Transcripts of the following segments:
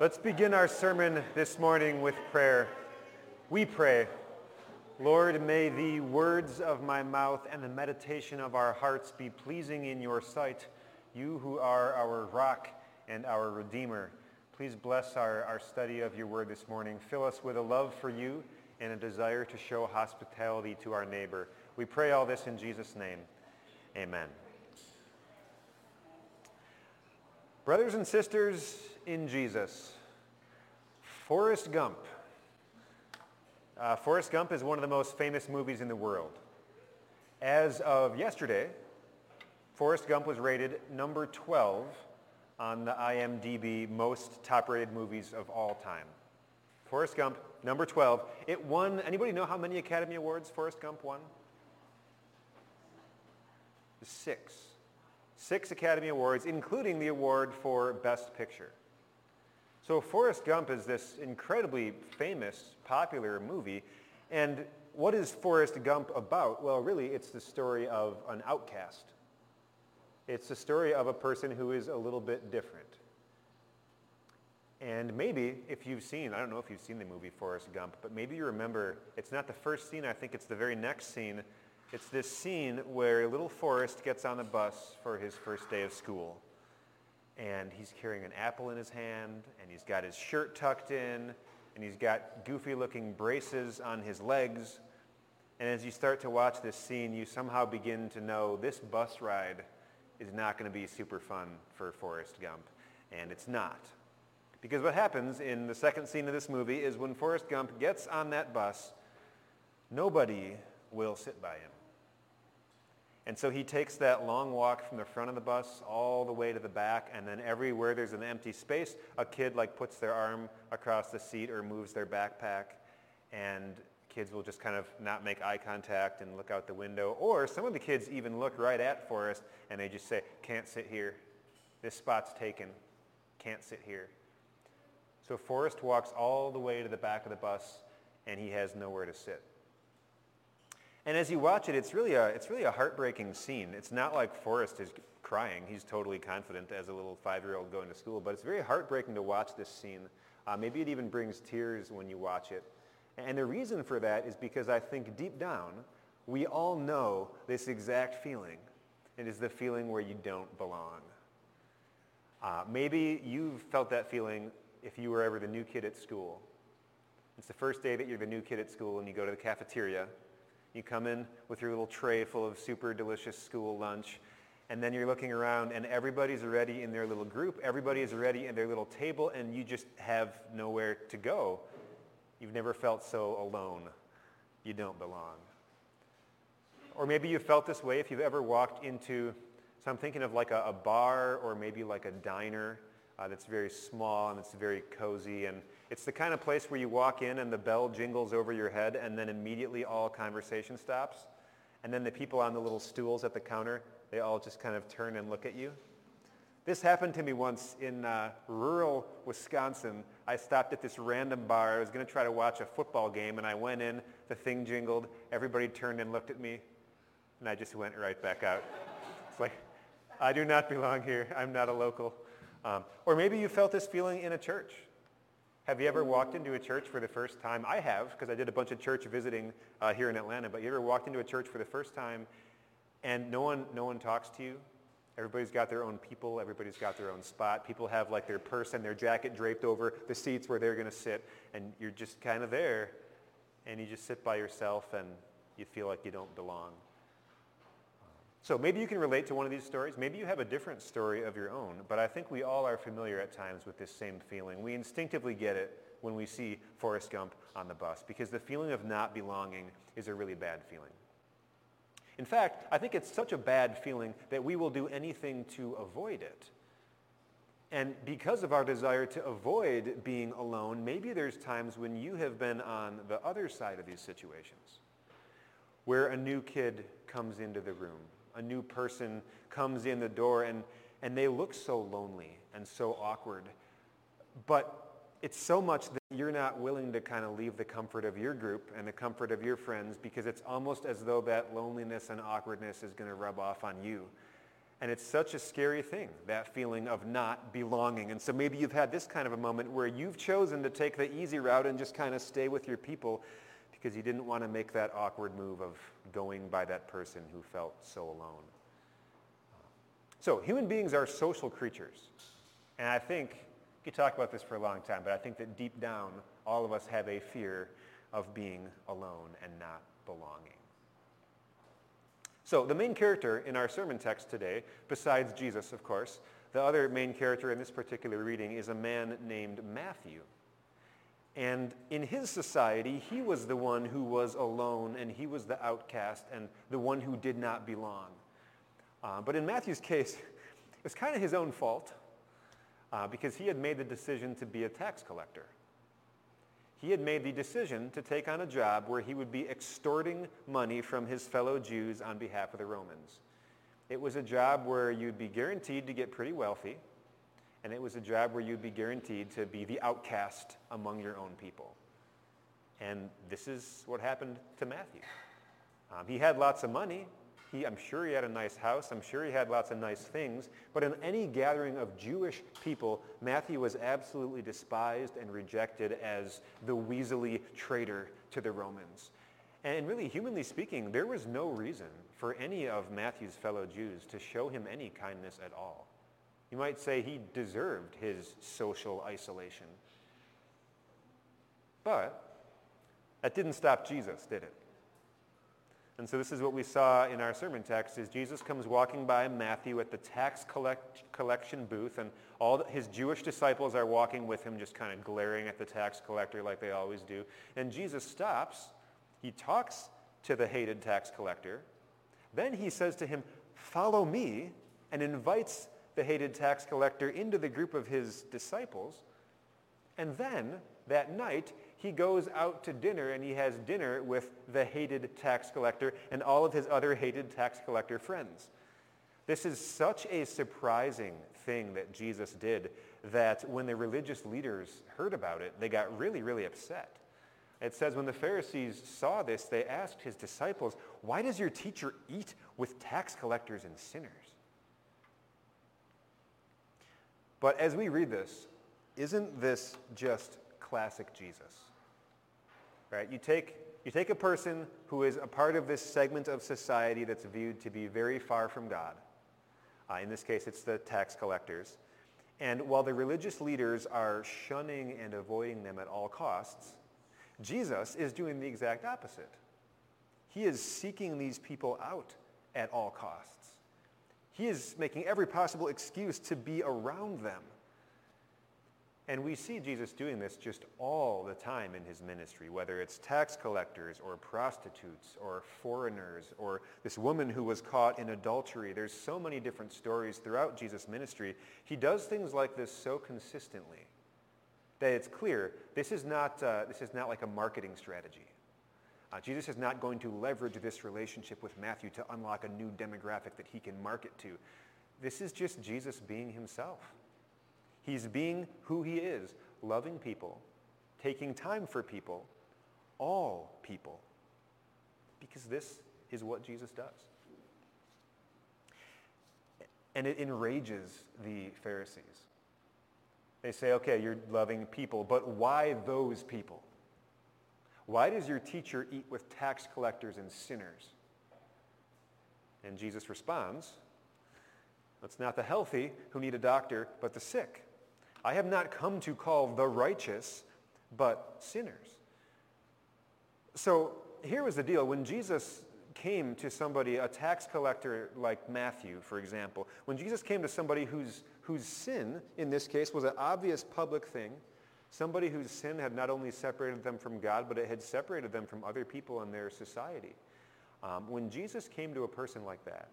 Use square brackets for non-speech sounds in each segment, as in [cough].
Let's begin our sermon this morning with prayer. We pray, Lord, may the words of my mouth and the meditation of our hearts be pleasing in your sight, you who are our rock and our redeemer. Please bless our, our study of your word this morning. Fill us with a love for you and a desire to show hospitality to our neighbor. We pray all this in Jesus' name. Amen. Brothers and sisters in Jesus, Forrest Gump. Uh, Forrest Gump is one of the most famous movies in the world. As of yesterday, Forrest Gump was rated number 12 on the IMDb most top-rated movies of all time. Forrest Gump, number 12. It won, anybody know how many Academy Awards Forrest Gump won? Six. Six Academy Awards, including the award for Best Picture. So Forrest Gump is this incredibly famous, popular movie. And what is Forrest Gump about? Well, really, it's the story of an outcast. It's the story of a person who is a little bit different. And maybe if you've seen, I don't know if you've seen the movie Forrest Gump, but maybe you remember, it's not the first scene, I think it's the very next scene it's this scene where little Forrest gets on the bus for his first day of school. And he's carrying an apple in his hand, and he's got his shirt tucked in, and he's got goofy looking braces on his legs. And as you start to watch this scene, you somehow begin to know this bus ride is not going to be super fun for Forrest Gump. And it's not. Because what happens in the second scene of this movie is when Forrest Gump gets on that bus, nobody will sit by him. And so he takes that long walk from the front of the bus all the way to the back, and then everywhere there's an empty space, a kid like puts their arm across the seat or moves their backpack, and kids will just kind of not make eye contact and look out the window. Or some of the kids even look right at Forrest and they just say, can't sit here. This spot's taken. Can't sit here. So Forrest walks all the way to the back of the bus and he has nowhere to sit. And as you watch it, it's really a, it's really a heartbreaking scene. It's not like Forrest is crying. He's totally confident as a little five-year-old going to school. But it's very heartbreaking to watch this scene. Uh, maybe it even brings tears when you watch it. And the reason for that is because I think deep down, we all know this exact feeling. It is the feeling where you don't belong. Uh, maybe you've felt that feeling if you were ever the new kid at school. It's the first day that you're the new kid at school and you go to the cafeteria you come in with your little tray full of super delicious school lunch, and then you're looking around and everybody's already in their little group, everybody is already in their little table, and you just have nowhere to go. You've never felt so alone. You don't belong. Or maybe you felt this way if you've ever walked into, so I'm thinking of like a, a bar or maybe like a diner uh, that's very small and it's very cozy and it's the kind of place where you walk in and the bell jingles over your head and then immediately all conversation stops. And then the people on the little stools at the counter, they all just kind of turn and look at you. This happened to me once in uh, rural Wisconsin. I stopped at this random bar. I was going to try to watch a football game, and I went in. The thing jingled. Everybody turned and looked at me, and I just went right back out. It's like, I do not belong here. I'm not a local. Um, or maybe you felt this feeling in a church. Have you ever walked into a church for the first time? I have, because I did a bunch of church visiting uh, here in Atlanta. But you ever walked into a church for the first time and no one, no one talks to you? Everybody's got their own people. Everybody's got their own spot. People have like their purse and their jacket draped over the seats where they're going to sit. And you're just kind of there. And you just sit by yourself and you feel like you don't belong. So maybe you can relate to one of these stories. Maybe you have a different story of your own, but I think we all are familiar at times with this same feeling. We instinctively get it when we see Forrest Gump on the bus because the feeling of not belonging is a really bad feeling. In fact, I think it's such a bad feeling that we will do anything to avoid it. And because of our desire to avoid being alone, maybe there's times when you have been on the other side of these situations where a new kid comes into the room a new person comes in the door and, and they look so lonely and so awkward. But it's so much that you're not willing to kind of leave the comfort of your group and the comfort of your friends because it's almost as though that loneliness and awkwardness is going to rub off on you. And it's such a scary thing, that feeling of not belonging. And so maybe you've had this kind of a moment where you've chosen to take the easy route and just kind of stay with your people because you didn't want to make that awkward move of going by that person who felt so alone. So human beings are social creatures. And I think, we could talk about this for a long time, but I think that deep down, all of us have a fear of being alone and not belonging. So the main character in our sermon text today, besides Jesus, of course, the other main character in this particular reading is a man named Matthew. And in his society, he was the one who was alone and he was the outcast and the one who did not belong. Uh, but in Matthew's case, [laughs] it was kind of his own fault uh, because he had made the decision to be a tax collector he had made the decision to take on a job where he would be extorting money from his fellow Jews on behalf of the Romans. It was a job where you'd be guaranteed to get pretty wealthy, and it was a job where you'd be guaranteed to be the outcast among your own people. And this is what happened to Matthew. Um, he had lots of money. He, I'm sure he had a nice house. I'm sure he had lots of nice things. But in any gathering of Jewish people, Matthew was absolutely despised and rejected as the weaselly traitor to the Romans. And really, humanly speaking, there was no reason for any of Matthew's fellow Jews to show him any kindness at all. You might say he deserved his social isolation. But that didn't stop Jesus, did it? And so this is what we saw in our sermon text is Jesus comes walking by Matthew at the tax collect, collection booth and all the, his Jewish disciples are walking with him just kind of glaring at the tax collector like they always do. And Jesus stops. He talks to the hated tax collector. Then he says to him, follow me and invites the hated tax collector into the group of his disciples. And then that night, he goes out to dinner and he has dinner with the hated tax collector and all of his other hated tax collector friends. This is such a surprising thing that Jesus did that when the religious leaders heard about it, they got really, really upset. It says when the Pharisees saw this, they asked his disciples, why does your teacher eat with tax collectors and sinners? But as we read this, isn't this just classic Jesus? right? You take, you take a person who is a part of this segment of society that's viewed to be very far from God. Uh, in this case, it's the tax collectors. And while the religious leaders are shunning and avoiding them at all costs, Jesus is doing the exact opposite. He is seeking these people out at all costs. He is making every possible excuse to be around them. And we see Jesus doing this just all the time in his ministry, whether it's tax collectors or prostitutes or foreigners or this woman who was caught in adultery. There's so many different stories throughout Jesus' ministry. He does things like this so consistently that it's clear this is not, uh, this is not like a marketing strategy. Uh, Jesus is not going to leverage this relationship with Matthew to unlock a new demographic that he can market to. This is just Jesus being himself. He's being who he is, loving people, taking time for people, all people, because this is what Jesus does. And it enrages the Pharisees. They say, okay, you're loving people, but why those people? Why does your teacher eat with tax collectors and sinners? And Jesus responds, it's not the healthy who need a doctor, but the sick. I have not come to call the righteous, but sinners. So here was the deal. When Jesus came to somebody, a tax collector like Matthew, for example, when Jesus came to somebody whose, whose sin, in this case, was an obvious public thing, somebody whose sin had not only separated them from God, but it had separated them from other people in their society. Um, when Jesus came to a person like that,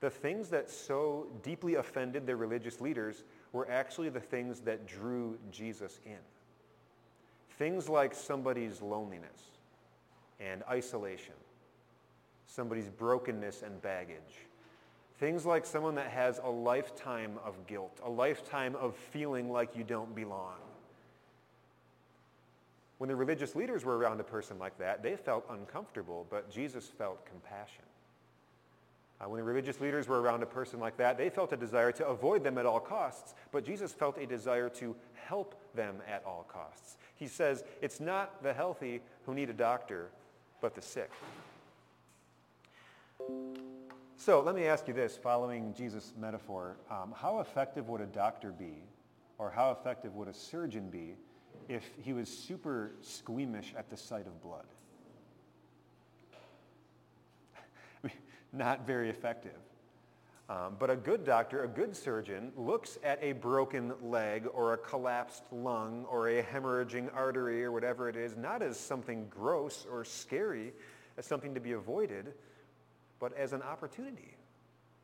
the things that so deeply offended their religious leaders were actually the things that drew Jesus in. Things like somebody's loneliness and isolation, somebody's brokenness and baggage. Things like someone that has a lifetime of guilt, a lifetime of feeling like you don't belong. When the religious leaders were around a person like that, they felt uncomfortable, but Jesus felt compassion. Uh, when the religious leaders were around a person like that, they felt a desire to avoid them at all costs, but Jesus felt a desire to help them at all costs. He says, it's not the healthy who need a doctor, but the sick. So let me ask you this, following Jesus' metaphor, um, how effective would a doctor be, or how effective would a surgeon be if he was super squeamish at the sight of blood? [laughs] Not very effective. Um, but a good doctor, a good surgeon, looks at a broken leg or a collapsed lung or a hemorrhaging artery or whatever it is, not as something gross or scary, as something to be avoided, but as an opportunity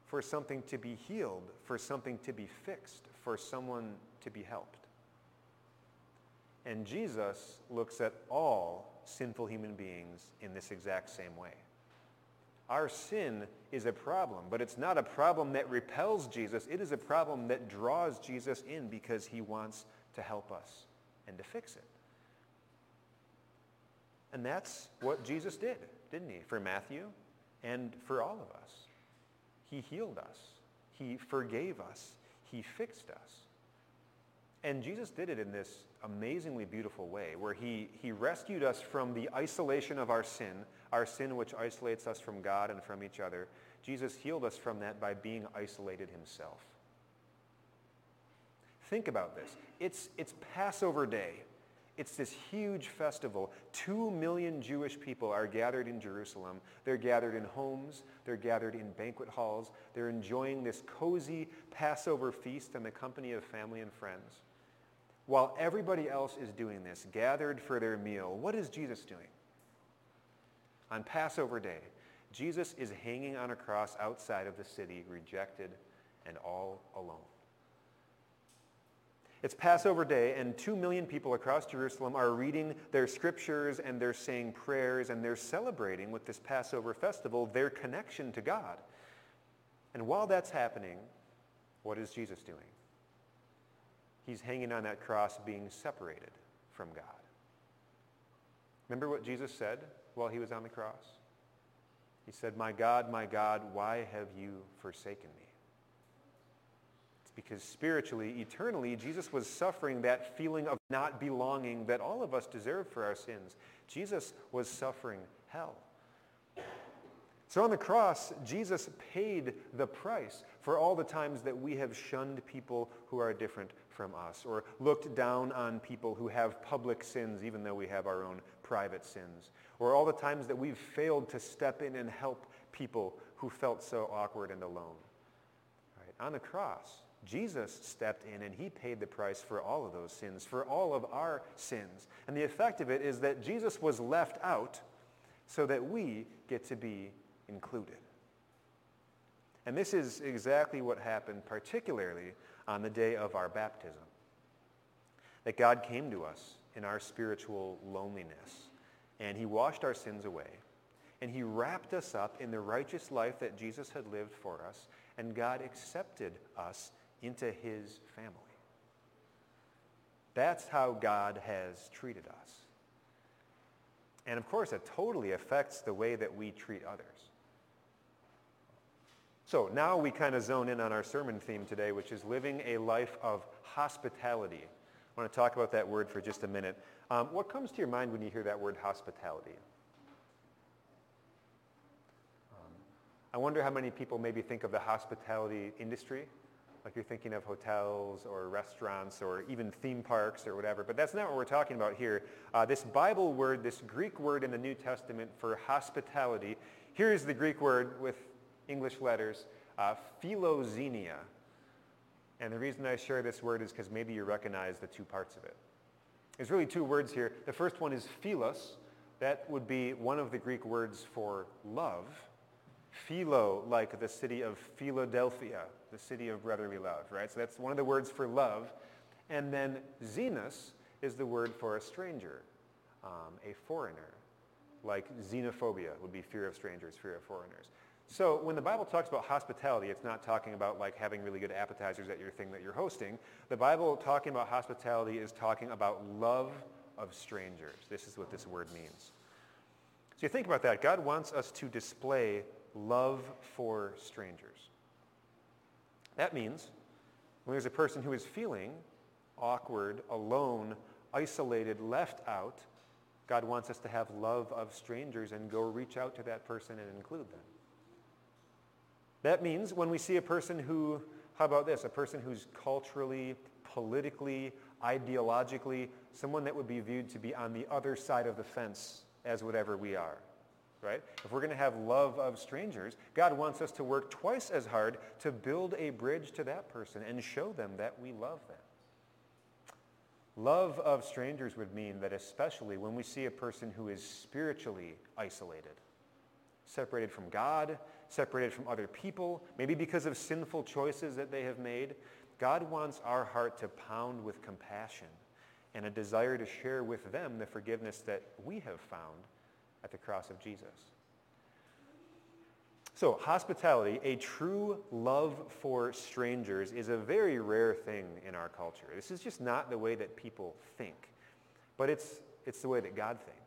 for something to be healed, for something to be fixed, for someone to be helped. And Jesus looks at all sinful human beings in this exact same way. Our sin is a problem, but it's not a problem that repels Jesus. It is a problem that draws Jesus in because he wants to help us and to fix it. And that's what Jesus did, didn't he, for Matthew and for all of us. He healed us. He forgave us. He fixed us. And Jesus did it in this amazingly beautiful way where he, he rescued us from the isolation of our sin, our sin which isolates us from God and from each other. Jesus healed us from that by being isolated himself. Think about this. It's, it's Passover day. It's this huge festival. Two million Jewish people are gathered in Jerusalem. They're gathered in homes. They're gathered in banquet halls. They're enjoying this cozy Passover feast in the company of family and friends. While everybody else is doing this, gathered for their meal, what is Jesus doing? On Passover day, Jesus is hanging on a cross outside of the city, rejected and all alone. It's Passover day, and two million people across Jerusalem are reading their scriptures and they're saying prayers and they're celebrating with this Passover festival their connection to God. And while that's happening, what is Jesus doing? He's hanging on that cross being separated from God. Remember what Jesus said while he was on the cross? He said, My God, my God, why have you forsaken me? It's because spiritually, eternally, Jesus was suffering that feeling of not belonging that all of us deserve for our sins. Jesus was suffering hell. So on the cross, Jesus paid the price for all the times that we have shunned people who are different from us or looked down on people who have public sins even though we have our own private sins or all the times that we've failed to step in and help people who felt so awkward and alone. Right? On the cross, Jesus stepped in and he paid the price for all of those sins, for all of our sins. And the effect of it is that Jesus was left out so that we get to be included. And this is exactly what happened particularly on the day of our baptism. That God came to us in our spiritual loneliness and he washed our sins away and he wrapped us up in the righteous life that Jesus had lived for us and God accepted us into his family. That's how God has treated us. And of course, it totally affects the way that we treat others. So now we kind of zone in on our sermon theme today, which is living a life of hospitality. I want to talk about that word for just a minute. Um, what comes to your mind when you hear that word hospitality? Um, I wonder how many people maybe think of the hospitality industry like you're thinking of hotels or restaurants or even theme parks or whatever. But that's not what we're talking about here. Uh, this Bible word, this Greek word in the New Testament for hospitality, here's the Greek word with English letters, uh, philoxenia. And the reason I share this word is because maybe you recognize the two parts of it. There's really two words here. The first one is philos. That would be one of the Greek words for love. Philo, like the city of Philadelphia, the city of brotherly love, right? So that's one of the words for love. And then xenos is the word for a stranger, um, a foreigner, like xenophobia would be fear of strangers, fear of foreigners. So when the Bible talks about hospitality, it's not talking about like having really good appetizers at your thing that you're hosting. The Bible talking about hospitality is talking about love of strangers. This is what this word means. So you think about that. God wants us to display love for strangers. That means when there's a person who is feeling awkward, alone, isolated, left out, God wants us to have love of strangers and go reach out to that person and include them. That means when we see a person who, how about this, a person who's culturally, politically, ideologically, someone that would be viewed to be on the other side of the fence as whatever we are, right? If we're going to have love of strangers, God wants us to work twice as hard to build a bridge to that person and show them that we love them. Love of strangers would mean that especially when we see a person who is spiritually isolated, separated from God, separated from other people, maybe because of sinful choices that they have made, God wants our heart to pound with compassion and a desire to share with them the forgiveness that we have found at the cross of Jesus. So, hospitality, a true love for strangers, is a very rare thing in our culture. This is just not the way that people think, but it's, it's the way that God thinks.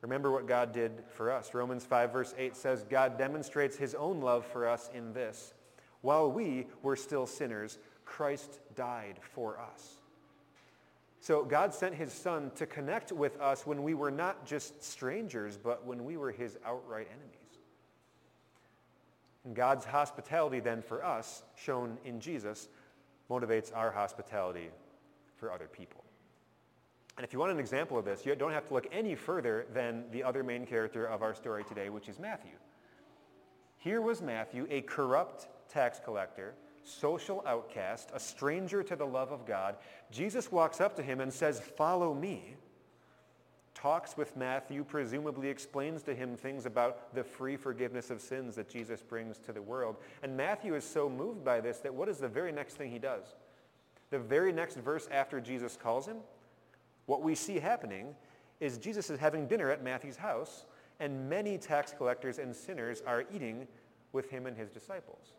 Remember what God did for us. Romans 5 verse 8 says, God demonstrates his own love for us in this. While we were still sinners, Christ died for us. So God sent his son to connect with us when we were not just strangers, but when we were his outright enemies. And God's hospitality then for us, shown in Jesus, motivates our hospitality for other people. And if you want an example of this, you don't have to look any further than the other main character of our story today, which is Matthew. Here was Matthew, a corrupt tax collector, social outcast, a stranger to the love of God. Jesus walks up to him and says, follow me. Talks with Matthew, presumably explains to him things about the free forgiveness of sins that Jesus brings to the world. And Matthew is so moved by this that what is the very next thing he does? The very next verse after Jesus calls him, what we see happening is Jesus is having dinner at Matthew's house, and many tax collectors and sinners are eating with him and his disciples.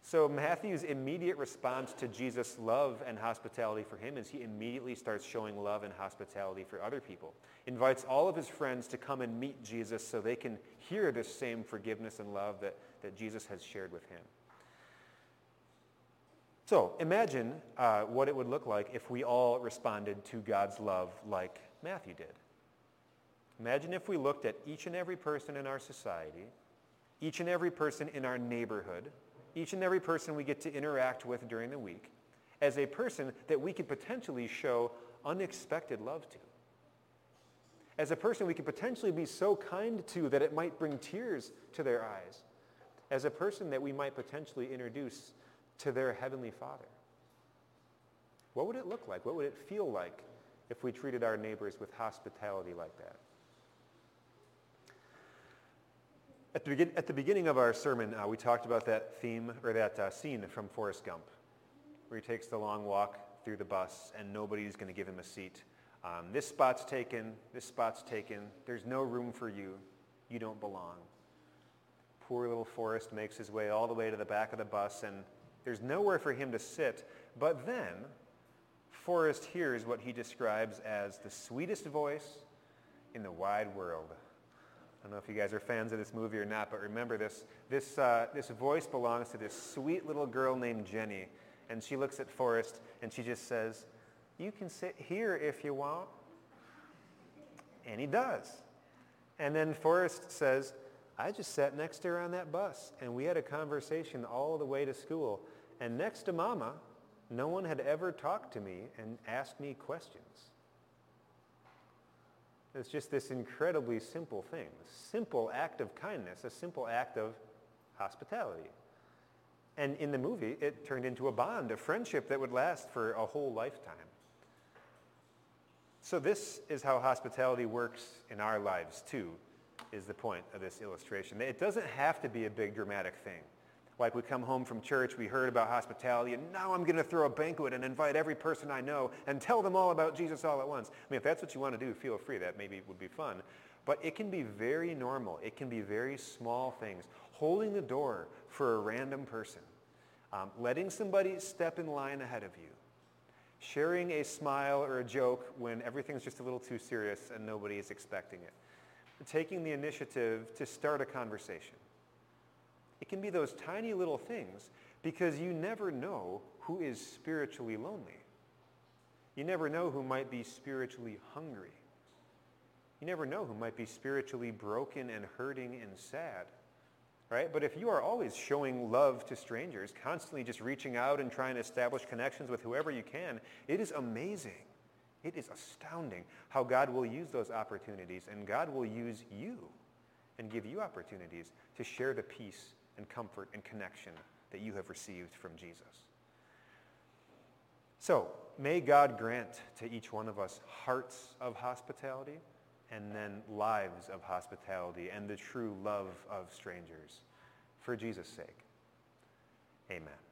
So Matthew's immediate response to Jesus' love and hospitality for him is he immediately starts showing love and hospitality for other people. Invites all of his friends to come and meet Jesus so they can hear this same forgiveness and love that, that Jesus has shared with him. So imagine uh, what it would look like if we all responded to God's love like Matthew did. Imagine if we looked at each and every person in our society, each and every person in our neighborhood, each and every person we get to interact with during the week as a person that we could potentially show unexpected love to. As a person we could potentially be so kind to that it might bring tears to their eyes. As a person that we might potentially introduce to their Heavenly Father. What would it look like? What would it feel like if we treated our neighbors with hospitality like that? At the, begin- at the beginning of our sermon, uh, we talked about that theme, or that uh, scene from Forrest Gump, where he takes the long walk through the bus and nobody's going to give him a seat. Um, this spot's taken, this spot's taken, there's no room for you, you don't belong. Poor little Forrest makes his way all the way to the back of the bus and there's nowhere for him to sit. But then, Forrest hears what he describes as the sweetest voice in the wide world. I don't know if you guys are fans of this movie or not, but remember this, this, uh, this voice belongs to this sweet little girl named Jenny. And she looks at Forrest and she just says, you can sit here if you want. And he does. And then Forrest says, I just sat next to her on that bus and we had a conversation all the way to school. And next to Mama, no one had ever talked to me and asked me questions. It's just this incredibly simple thing, a simple act of kindness, a simple act of hospitality. And in the movie, it turned into a bond, a friendship that would last for a whole lifetime. So this is how hospitality works in our lives too, is the point of this illustration. It doesn't have to be a big dramatic thing. Like we come home from church, we heard about hospitality, and now I'm going to throw a banquet and invite every person I know and tell them all about Jesus all at once. I mean, if that's what you want to do, feel free. That maybe would be fun. But it can be very normal. It can be very small things. Holding the door for a random person. Um, letting somebody step in line ahead of you. Sharing a smile or a joke when everything's just a little too serious and nobody is expecting it. taking the initiative to start a conversation. It can be those tiny little things because you never know who is spiritually lonely. You never know who might be spiritually hungry. You never know who might be spiritually broken and hurting and sad. Right? But if you are always showing love to strangers, constantly just reaching out and trying to establish connections with whoever you can, it is amazing. It is astounding how God will use those opportunities and God will use you and give you opportunities to share the peace and comfort and connection that you have received from Jesus. So may God grant to each one of us hearts of hospitality and then lives of hospitality and the true love of strangers for Jesus' sake. Amen.